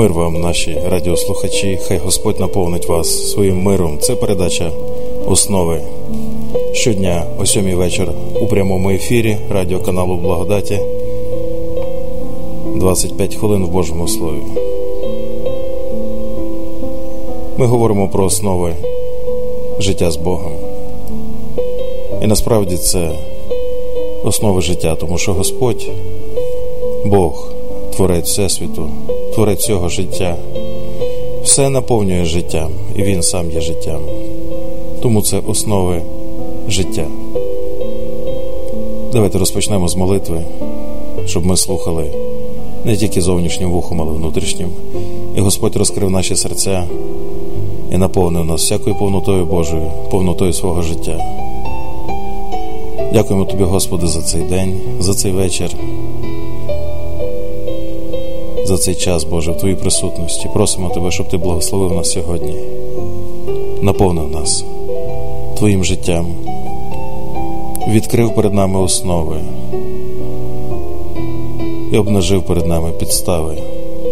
Мир вам, наші радіослухачі, хай Господь наповнить вас своїм миром. Це передача основи щодня о сьомій вечір у прямому ефірі радіоканалу Благодаті. 25 хвилин в Божому Слові. Ми говоримо про основи життя з Богом. І насправді це основи життя, тому що Господь, Бог, творець Всесвіту, творець цього життя, все наповнює життям, і Він сам є життям. Тому це основи життя. Давайте розпочнемо з молитви, щоб ми слухали не тільки зовнішнім вухом, але й внутрішнім. І Господь розкрив наші серця і наповнив нас всякою повнотою Божою, повнотою свого життя. Дякуємо Тобі, Господи, за цей день, за цей вечір, за цей час, Боже, в Твоїй присутності. Просимо Тебе, щоб Ти благословив нас сьогодні, наповнив нас Твоїм життям, відкрив перед нами основи і обнажив перед нами підстави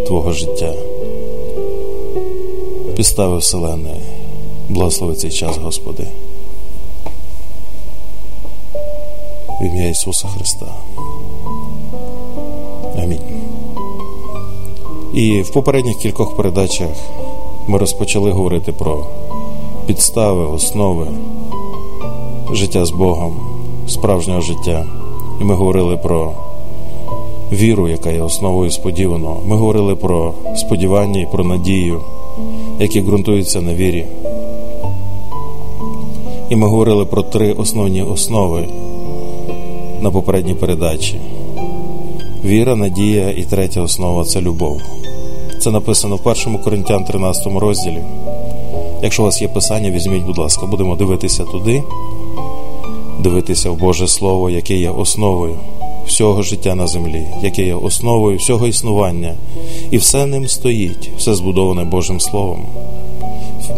Твого життя, підстави Вселеної. Благослови цей час, Господи. В ім'я Ісуса Христа. І в попередніх кількох передачах ми розпочали говорити про підстави, основи життя з Богом, справжнього життя. І ми говорили про віру, яка є основою сподіваного. Ми говорили про сподівання і про надію, які ґрунтуються на вірі. І ми говорили про три основні основи на попередній передачі: віра, надія і третя основа це любов. Це написано в 1 Коринтян 13 розділі. Якщо у вас є писання, візьміть, будь ласка, будемо дивитися туди, дивитися в Боже Слово, яке є основою всього життя на землі, яке є основою всього існування, і все ним стоїть, все збудоване Божим Словом.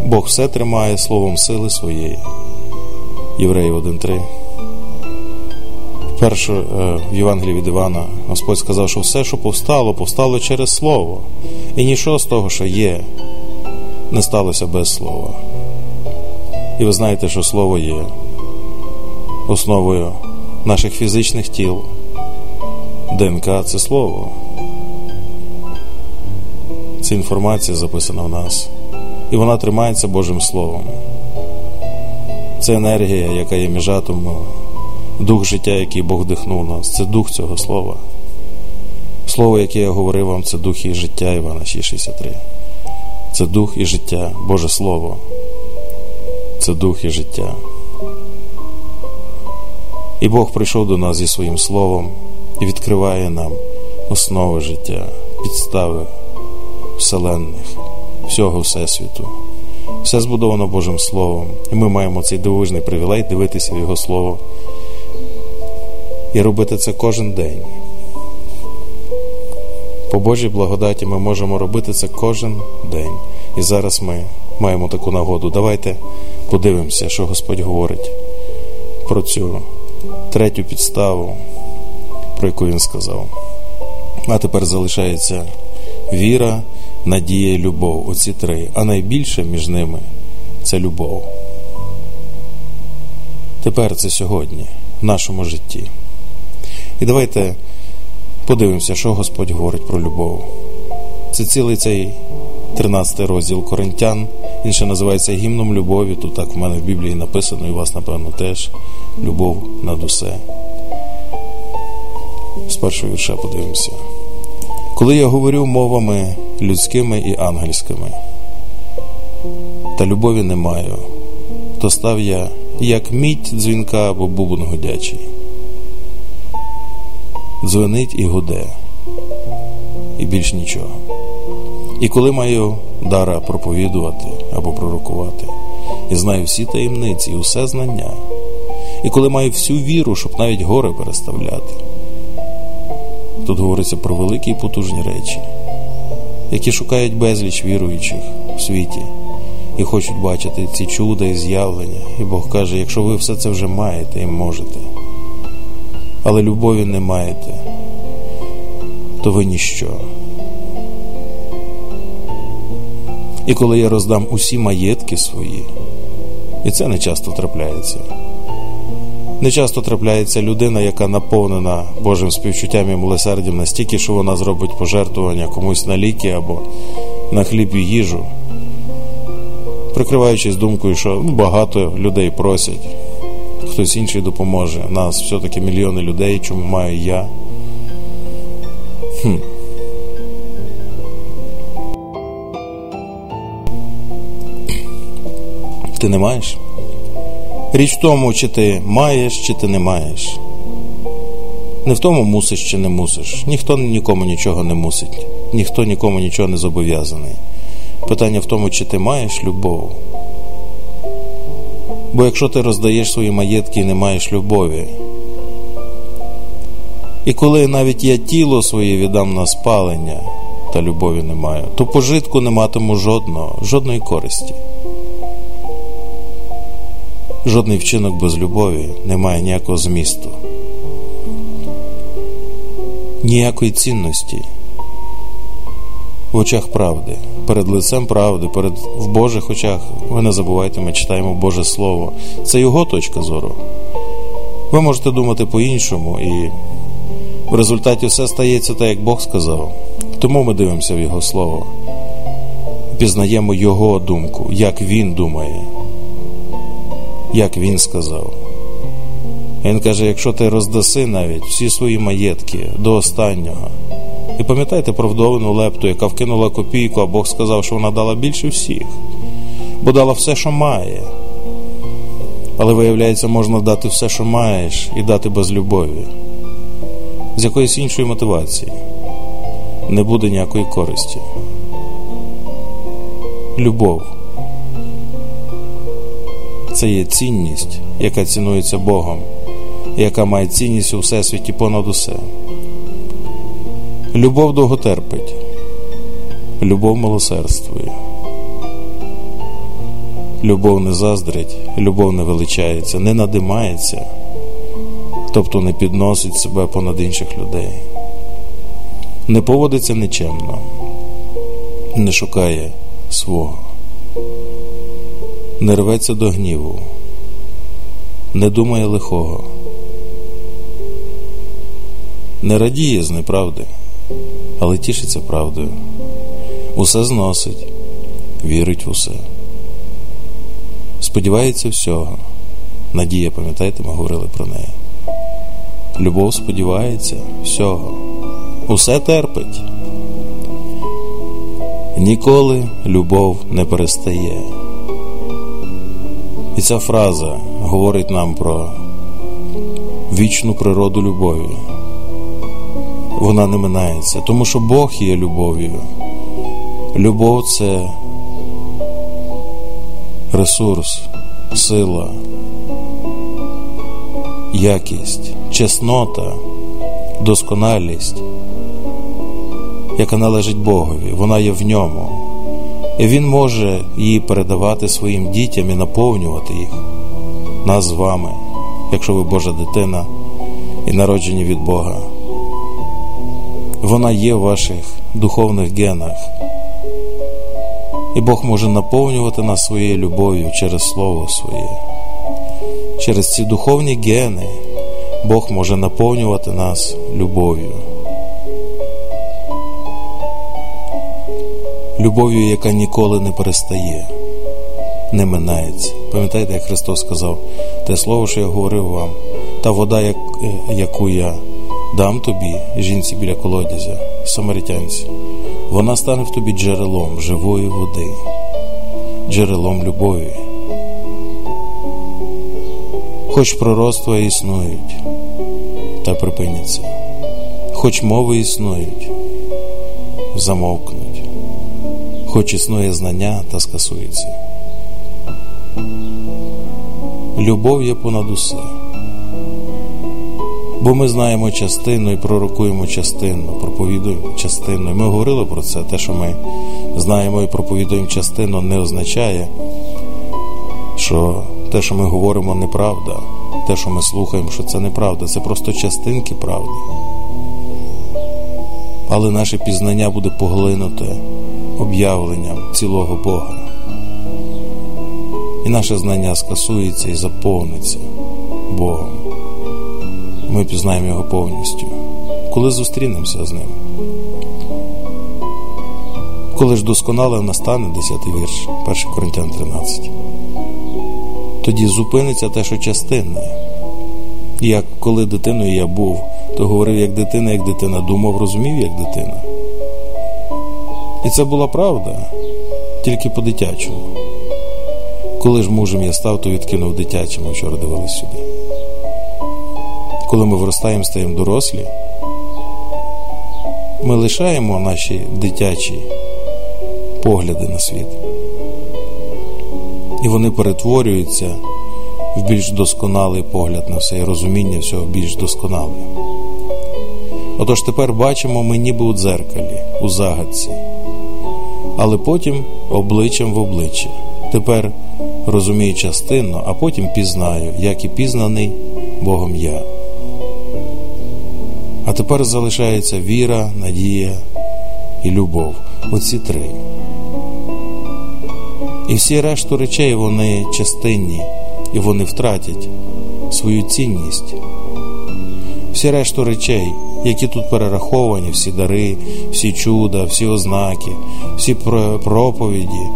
Бог все тримає словом сили своєї. Євреїв 1.3. Перше в Євангелії від Івана Господь сказав, що все, що повстало, повстало через Слово. І нічого з того, що є, не сталося без слова. І ви знаєте, що Слово є основою наших фізичних тіл. ДНК це слово. Це інформація записана в нас. І вона тримається Божим Словом. Це енергія, яка є між атомом, дух життя, який Бог дихнув нас. Це дух цього слова. Слово, яке я говорив вам, це дух і життя Івана 6,63. Це дух і життя, Боже Слово. Це дух і життя. І Бог прийшов до нас зі своїм словом і відкриває нам основи життя, підстави вселенних, всього Всесвіту. Все збудовано Божим Словом, і ми маємо цей дивовижний привілей дивитися в Його Слово і робити це кожен день. По Божій благодаті ми можемо робити це кожен день. І зараз ми маємо таку нагоду. Давайте подивимося, що Господь говорить про цю третю підставу, про яку він сказав. А тепер залишається віра, надія і любов. Оці три. А найбільше між ними це любов. Тепер це сьогодні, в нашому житті. І давайте подивимося, що Господь говорить про любов. Це цілий цей 13 розділ Коринтян. Він ще називається гімном любові. Тут так в мене в Біблії написано, і у вас, напевно, теж любов над усе. З першого вірша подивимося. Коли я говорю мовами людськими і ангельськими, та любові не маю, то став я як мідь дзвінка або бубон гудячий. Дзвонить і гуде, і більш нічого. І коли маю дара проповідувати або пророкувати, і знаю всі таємниці і усе знання, і коли маю всю віру, щоб навіть гори переставляти. Тут говориться про великі і потужні речі, які шукають безліч віруючих в світі і хочуть бачити ці чуда і з'явлення. І Бог каже: якщо ви все це вже маєте і можете, але любові не маєте, то ви ніщо. І коли я роздам усі маєтки свої, і це не часто трапляється. Не часто трапляється людина, яка наповнена Божим співчуттям і милосердям настільки, що вона зробить пожертвування комусь на ліки або на хліб і їжу, прикриваючись думкою, що ну, багато людей просять, хтось інший допоможе. Нас все-таки мільйони людей, чому маю я. Хм. Ти не маєш? Річ в тому, чи ти маєш, чи ти не маєш. Не в тому мусиш чи не мусиш. Ніхто нікому нічого не мусить, ніхто нікому нічого не зобов'язаний. Питання в тому, чи ти маєш любов. Бо якщо ти роздаєш свої маєтки і не маєш любові, і коли навіть я тіло своє віддам на спалення, та любові не маю, то пожитку не матиму жодного, жодної користі. Жодний вчинок без любові не має ніякого змісту, ніякої цінності в очах правди, перед лицем правди, перед в Божих очах. Ви не забувайте, ми читаємо Боже Слово. Це його точка зору. Ви можете думати по-іншому, і в результаті все стається так, як Бог сказав. Тому ми дивимося в Його Слово, пізнаємо Його думку, як Він думає як він сказав. Він каже: якщо ти роздаси навіть всі свої маєтки до останнього, і пам'ятайте про вдовину лепту, яка вкинула копійку, а Бог сказав, що вона дала більше всіх, бо дала все, що має. Але виявляється, можна дати все, що маєш, і дати без любові, з якоїсь іншої мотивації. Не буде ніякої користі. Любов це є цінність, яка цінується Богом, яка має цінність у всесвіті понад усе. Любов довго терпить, любов милосердствує. Любов не заздрить, любов не величається, не надимається, тобто не підносить себе понад інших людей, не поводиться нечемно, не шукає свого. Не рветься до гніву, не думає лихого, не радіє з неправди, але тішиться правдою, усе зносить, вірить в усе, сподівається всього. Надія, пам'ятаєте, ми говорили про неї. Любов сподівається всього, усе терпить. Ніколи любов не перестає. І ця фраза говорить нам про вічну природу любові. Вона не минається, тому що Бог є любов'ю. Любов це ресурс, сила, якість, чеснота, досконалість, яка належить Богові. Вона є в ньому. І Він може її передавати своїм дітям і наповнювати їх, нас з вами, якщо ви Божа дитина і народжені від Бога. Вона є в ваших духовних генах. І Бог може наповнювати нас своєю любов'ю через Слово Своє. Через ці духовні гени Бог може наповнювати нас любов'ю. любов'ю, яка ніколи не перестає, не минається. Пам'ятаєте, як Христос сказав, те слово, що я говорив вам, та вода, е, яку я дам тобі, жінці біля колодязя, самаритянці, вона стане в тобі джерелом живої води, джерелом любові. Хоч пророцтва існують, та припиняться, хоч мови існують, замовкнуть хоч існує знання та скасується. Любов є понад усе, бо ми знаємо частину і пророкуємо частину, проповідуємо частину. Ми говорили про це. Те, що ми знаємо і проповідуємо частину, не означає, що те, що ми говоримо, неправда, те, що ми слухаємо, що це неправда, це просто частинки правди. Але наше пізнання буде поглинуте об'явленням цілого Бога. І наше знання скасується і заповниться Богом. Ми пізнаємо його повністю, коли зустрінемося з ним. Коли ж досконале настане 10 вірш, 1 Коринтян 13, тоді зупиниться те, що частинне. Як коли дитиною я був, то говорив як дитина, як дитина, думав, розумів, як дитина. І це була правда, тільки по-дитячому. Коли ж мужем я став, то відкинув дитячим, вчора дивились сюди. Коли ми виростаємо, стаємо дорослі, ми лишаємо наші дитячі погляди на світ. І вони перетворюються в більш досконалий погляд на все і розуміння всього більш досконале. Отож тепер бачимо ми ніби у дзеркалі, у загадці, але потім обличчям в обличчя. Тепер розумію частинно, а потім пізнаю, як і пізнаний Богом я. А тепер залишається віра, надія і любов. Оці три. І всі решту речей вони частинні, і вони втратять свою цінність. Всі решту речей, які тут перераховані, всі дари, всі чуда, всі ознаки, всі проповіді,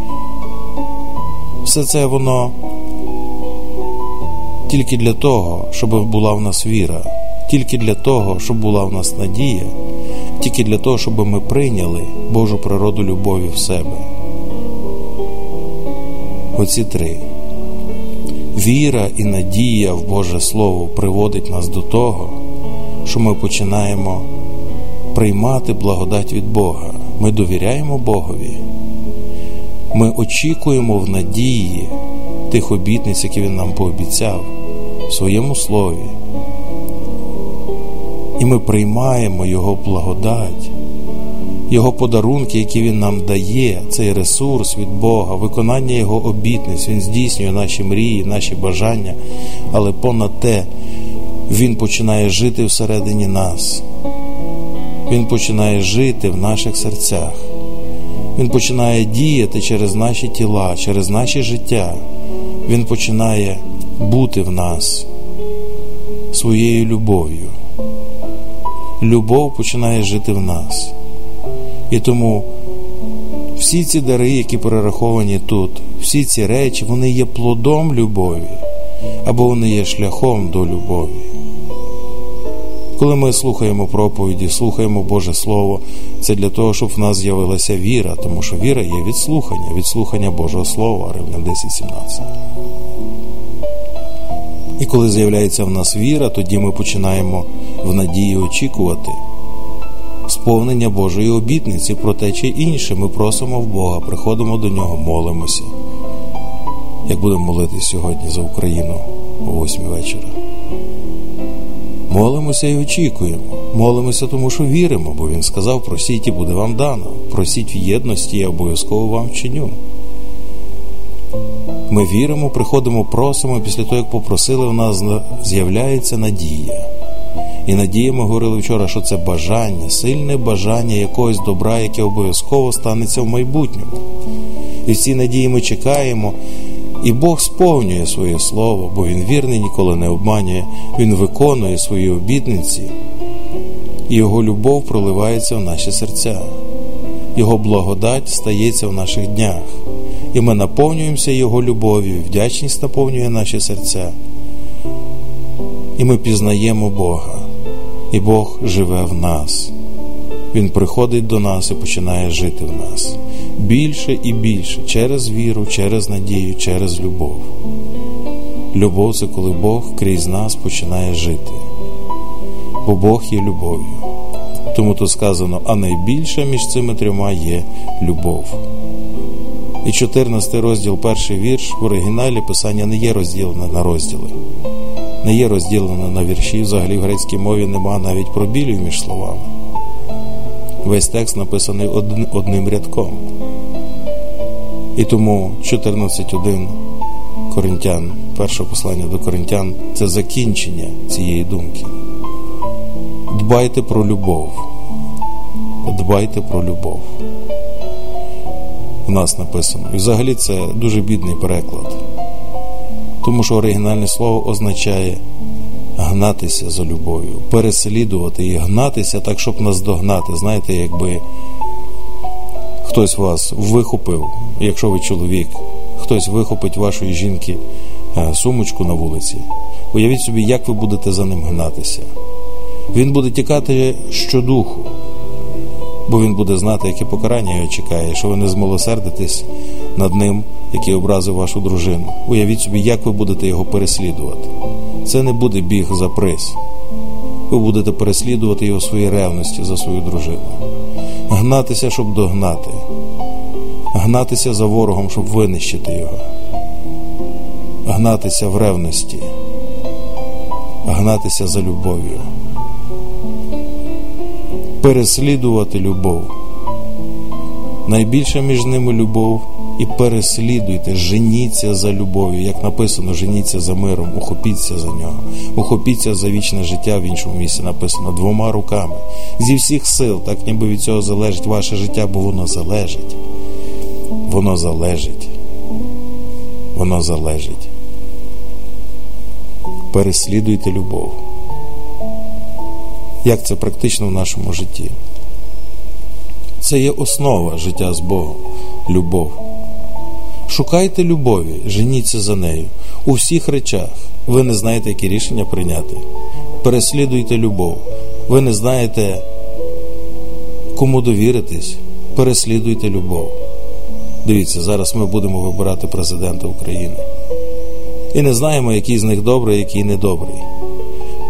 все це воно тільки для того, щоб була в нас віра, тільки для того, щоб була в нас надія, тільки для того, щоб ми прийняли Божу природу любові в себе. Оці три. Віра і надія в Боже Слово приводить нас до того, що ми починаємо приймати благодать від Бога. Ми довіряємо Богові. Ми очікуємо в надії тих обітниць, які Він нам пообіцяв в своєму слові. І ми приймаємо Його благодать, Його подарунки, які Він нам дає, цей ресурс від Бога, виконання Його обітниць, Він здійснює наші мрії, наші бажання, але понад те, Він починає жити всередині нас. Він починає жити в наших серцях. Він починає діяти через наші тіла, через наші життя. Він починає бути в нас своєю любов'ю. Любов починає жити в нас. І тому всі ці дари, які перераховані тут, всі ці речі, вони є плодом любові або вони є шляхом до любові. Коли ми слухаємо проповіді, слухаємо Боже Слово, це для того, щоб в нас з'явилася віра, тому що віра є від слухання, від слухання Божого Слова, Римлян 10.17. І коли з'являється в нас віра, тоді ми починаємо в надії очікувати сповнення Божої обітниці про те чи інше. Ми просимо в Бога, приходимо до нього, молимося. Як будемо молитись сьогодні за Україну о 8 вечора. Молимося і очікуємо. Молимося, тому що віримо, бо Він сказав: просіть і буде вам дано. Просіть в єдності, я обов'язково вам вчиню. Ми віримо, приходимо, просимо, після того, як попросили, в нас з'являється надія. І надія, ми говорили вчора, що це бажання, сильне бажання якогось добра, яке обов'язково станеться в майбутньому. І в цій надії ми чекаємо, і Бог сповнює своє слово, бо Він вірний, ніколи не обманює, Він виконує свої обітниці, і Його любов проливається в наші серця, Його благодать стається в наших днях, і ми наповнюємося Його любов'ю, вдячність наповнює наші серця. І ми пізнаємо Бога, і Бог живе в нас. Він приходить до нас і починає жити в нас більше і більше через віру, через надію, через любов. Любов це коли Бог крізь нас починає жити, бо Бог є любов'ю. Тому тут сказано, а найбільше між цими трьома є любов. І 14 розділ, перший вірш в оригіналі писання не є розділене на розділи, не є розділене на вірші. Взагалі в грецькій мові нема навіть пробілів між словами. Весь текст написаний одним рядком. І тому 14.1 Коринтян, перше послання до Коринтян це закінчення цієї думки. Дбайте про любов. Дбайте про любов. в нас написано. І взагалі це дуже бідний переклад. Тому що оригінальне слово означає гнатися за любов'ю, переслідувати і гнатися так, щоб наздогнати. Знаєте, якби хтось вас вихопив, якщо ви чоловік, хтось вихопить вашої жінки е, сумочку на вулиці. Уявіть собі, як ви будете за ним гнатися. Він буде тікати щодуху, бо він буде знати, яке покарання його чекає, що ви не змилосердитесь над ним, який образив вашу дружину. Уявіть собі, як ви будете його переслідувати. Це не буде біг за приз. Ви будете переслідувати його своїй ревності за свою дружину, гнатися, щоб догнати, гнатися за ворогом, щоб винищити його, гнатися в ревності, гнатися за любов'ю, переслідувати любов. Найбільша між ними любов і переслідуйте, женіться за любов'ю, як написано, женіться за миром, ухопіться за нього, ухопіться за вічне життя в іншому місці написано двома руками. Зі всіх сил, так ніби від цього залежить ваше життя, бо воно залежить. Воно залежить. Воно залежить. Переслідуйте любов. Як це практично в нашому житті? Це є основа життя з Богом, любов. Шукайте любові, женіться за нею у всіх речах. Ви не знаєте, які рішення прийняти. Переслідуйте любов. Ви не знаєте, кому довіритись. Переслідуйте любов. Дивіться, зараз ми будемо вибирати президента України. І не знаємо, який з них добрий, який недобрий.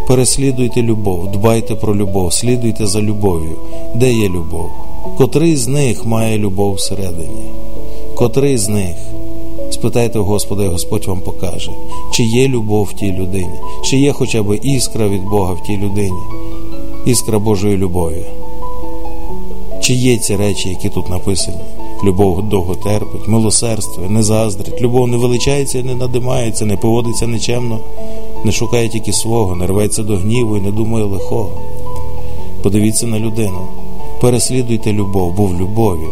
Переслідуйте любов, дбайте про любов, слідуйте за любов'ю. Де є любов? Котрий з них має любов всередині? Котрий з них? Спитайте Господа, і Господь вам покаже, чи є любов в тій людині, чи є хоча б іскра від Бога в тій людині, іскра Божої любові. Чи є ці речі, які тут написані? Любов довго терпить, милосердство, не заздрить, любов не величається, і не надимається, не поводиться нечемно, не шукає тільки свого, не рветься до гніву і не думає лихого. Подивіться на людину, переслідуйте любов, бо в любові,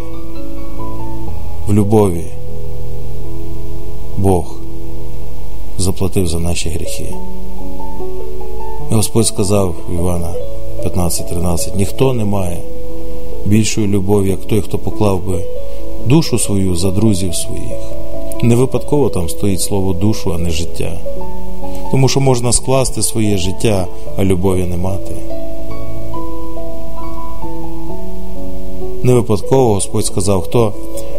в любові. Бог заплатив за наші гріхи. І Господь сказав Івана 15:13: ніхто не має більшої любові, як той, хто поклав би душу свою за друзів своїх. Не випадково там стоїть слово душу, а не життя. Тому що можна скласти своє життя, а любові не мати. Не випадково Господь сказав, хто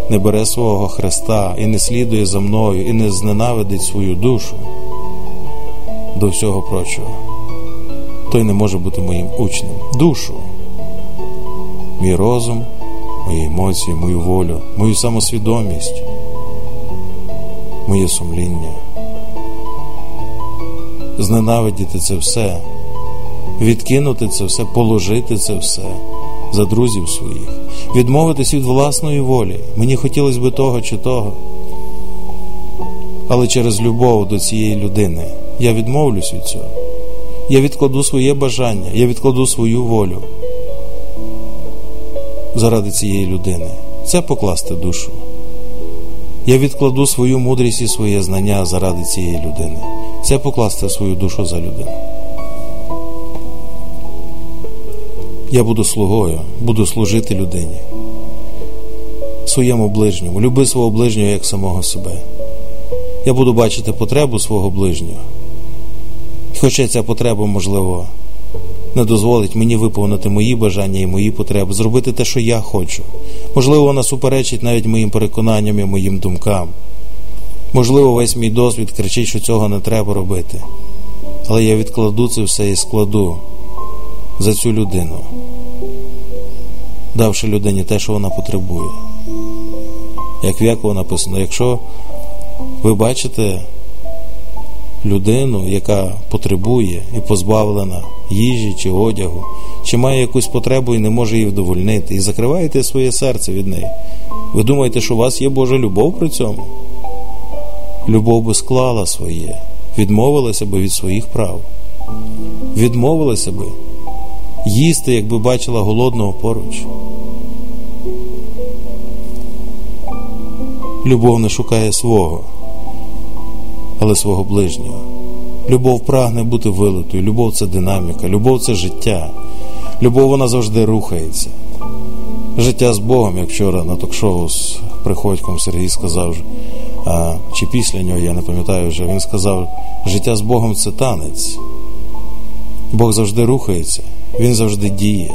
не бере свого Христа і не слідує за мною, і не зненавидить свою душу до всього прочого, той не може бути моїм учнем. Душу, мій розум, мої емоції, мою волю, мою самосвідомість, моє сумління. Зненавидіти це все, відкинути це все, положити це все за друзів своїх, відмовитись від власної волі. Мені хотілося б того чи того. Але через любов до цієї людини я відмовлюсь від цього. Я відкладу своє бажання, я відкладу свою волю заради цієї людини. Це покласти душу. Я відкладу свою мудрість і своє знання заради цієї людини. Це покласти свою душу за людину. Я буду слугою, буду служити людині, своєму ближньому, люби свого ближнього як самого себе. Я буду бачити потребу свого ближнього. Хоча ця потреба, можливо, не дозволить мені виповнити мої бажання і мої потреби, зробити те, що я хочу. Можливо, вона суперечить навіть моїм переконанням і моїм думкам. Можливо, весь мій досвід кричить, що цього не треба робити. Але я відкладу це все і складу за цю людину, давши людині те, що вона потребує. Як в Якову написано, якщо ви бачите людину, яка потребує і позбавлена їжі чи одягу, чи має якусь потребу і не може її вдовольнити, і закриваєте своє серце від неї, ви думаєте, що у вас є Божа любов при цьому? Любов би склала своє, відмовилася би від своїх прав, відмовилася би їсти, якби бачила голодного поруч. Любов не шукає свого, але свого ближнього. Любов прагне бути вилитою, любов це динаміка, любов це життя. Любов вона завжди рухається. Життя з Богом, як вчора на ток-шоу з приходьком Сергій сказав, а, чи після нього, я не пам'ятаю вже, він сказав, життя з Богом це танець. Бог завжди рухається, Він завжди діє.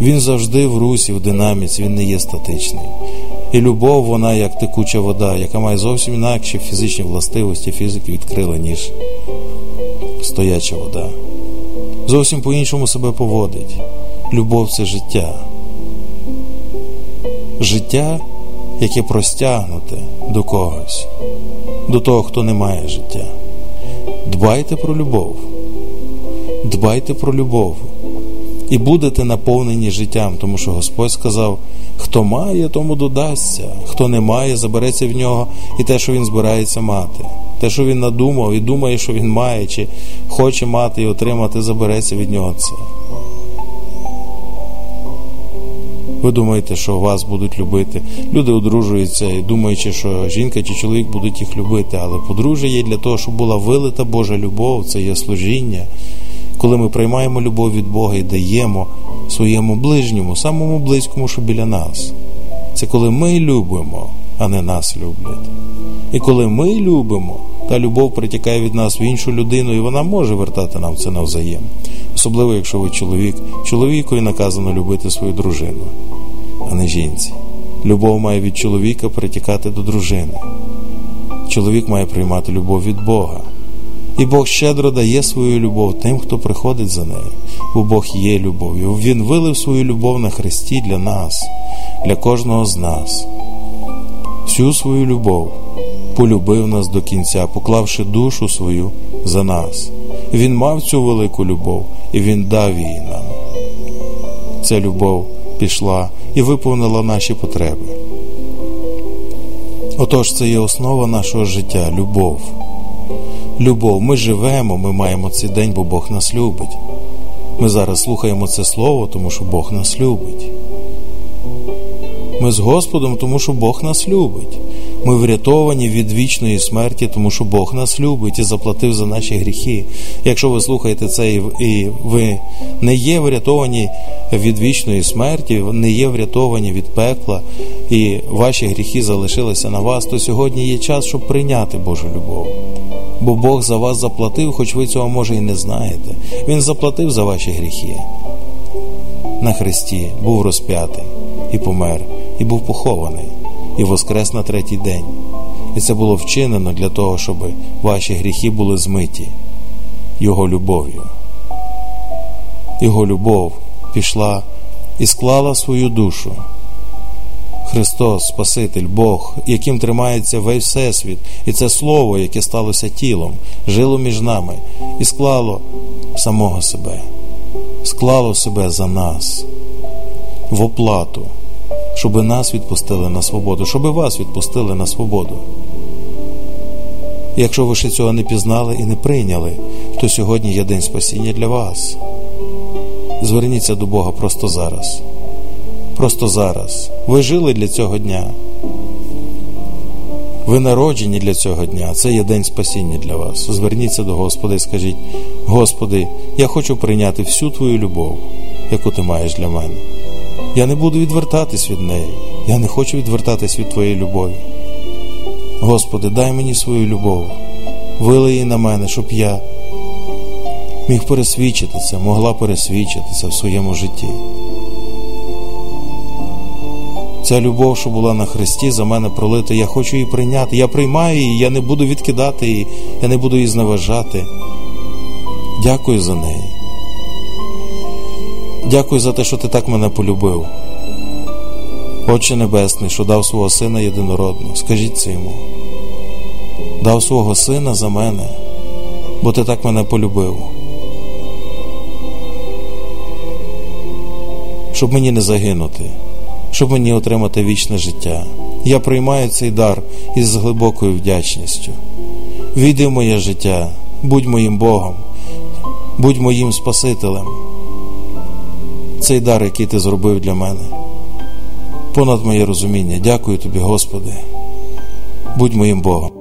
Він завжди в русі, в динаміці, він не є статичний. І любов, вона як текуча вода, яка має зовсім інакші фізичні властивості фізики відкрила, ніж стояча вода. Зовсім по-іншому себе поводить. Любов це життя. Життя, яке простягнуте до когось, до того, хто не має життя. Дбайте про любов. Дбайте про любов і будете наповнені життям, тому що Господь сказав: хто має, тому додасться, хто не має, забереться в нього і те, що він збирається мати. Те, що він надумав і думає, що він має, чи хоче мати і отримати, забереться від нього це. Ви думаєте, що вас будуть любити. Люди одружуються і думаючи, що жінка чи чоловік будуть їх любити, але подружжя є для того, щоб була вилита Божа любов, це є служіння коли ми приймаємо любов від Бога і даємо своєму ближньому, самому близькому, що біля нас. Це коли ми любимо, а не нас люблять. І коли ми любимо, та любов притікає від нас в іншу людину, і вона може вертати нам це навзаєм. Особливо, якщо ви чоловік, чоловікові наказано любити свою дружину, а не жінці. Любов має від чоловіка притікати до дружини. Чоловік має приймати любов від Бога. І Бог щедро дає свою любов тим, хто приходить за нею, бо Бог є любов'ю. Він вилив свою любов на Христі для нас, для кожного з нас. Всю свою любов полюбив нас до кінця, поклавши душу свою за нас. Він мав цю велику любов, і Він дав її нам. Ця любов пішла і виповнила наші потреби. Отож, це є основа нашого життя любов любов. Ми живемо, ми маємо цей день, бо Бог нас любить. Ми зараз слухаємо це слово, тому що Бог нас любить. Ми з Господом, тому що Бог нас любить. Ми врятовані від вічної смерті, тому що Бог нас любить і заплатив за наші гріхи. Якщо ви слухаєте це і ви не є врятовані від вічної смерті, не є врятовані від пекла, і ваші гріхи залишилися на вас, то сьогодні є час, щоб прийняти Божу любов бо Бог за вас заплатив, хоч ви цього може і не знаєте. Він заплатив за ваші гріхи. На Христі був розп'ятий і помер, і був похований, і воскрес на третій день. І це було вчинено для того, щоб ваші гріхи були змиті Його любов'ю. Його любов пішла і склала свою душу. Христос, Спаситель, Бог, яким тримається весь Всесвіт, і це Слово, яке сталося тілом, жило між нами і склало самого себе, склало себе за нас в оплату, щоб нас відпустили на свободу, щоб вас відпустили на свободу. якщо ви ще цього не пізнали і не прийняли, то сьогодні є день спасіння для вас. Зверніться до Бога просто зараз просто зараз. Ви жили для цього дня. Ви народжені для цього дня, це є день спасіння для вас. Зверніться до Господа і скажіть: Господи, я хочу прийняти всю Твою любов, яку ти маєш для мене. Я не буду відвертатись від неї. Я не хочу відвертатись від Твоєї любові. Господи, дай мені свою любов, вилий її на мене, щоб я міг пересвідчити це, могла пересвідчити це в своєму житті. Ця любов, що була на Христі, за мене пролита, я хочу її прийняти. Я приймаю її, я не буду відкидати її, я не буду її зневажати. Дякую за неї. Дякую за те, що ти так мене полюбив. Отче Небесний, що дав свого Сина єдинородного, скажіть це йому. Дав свого Сина за мене, бо ти так мене полюбив. Щоб мені не загинути щоб мені отримати вічне життя. Я приймаю цей дар із глибокою вдячністю. Війди в моє життя, будь моїм Богом, будь моїм Спасителем. Цей дар, який ти зробив для мене, понад моє розуміння. Дякую тобі, Господи. Будь моїм Богом.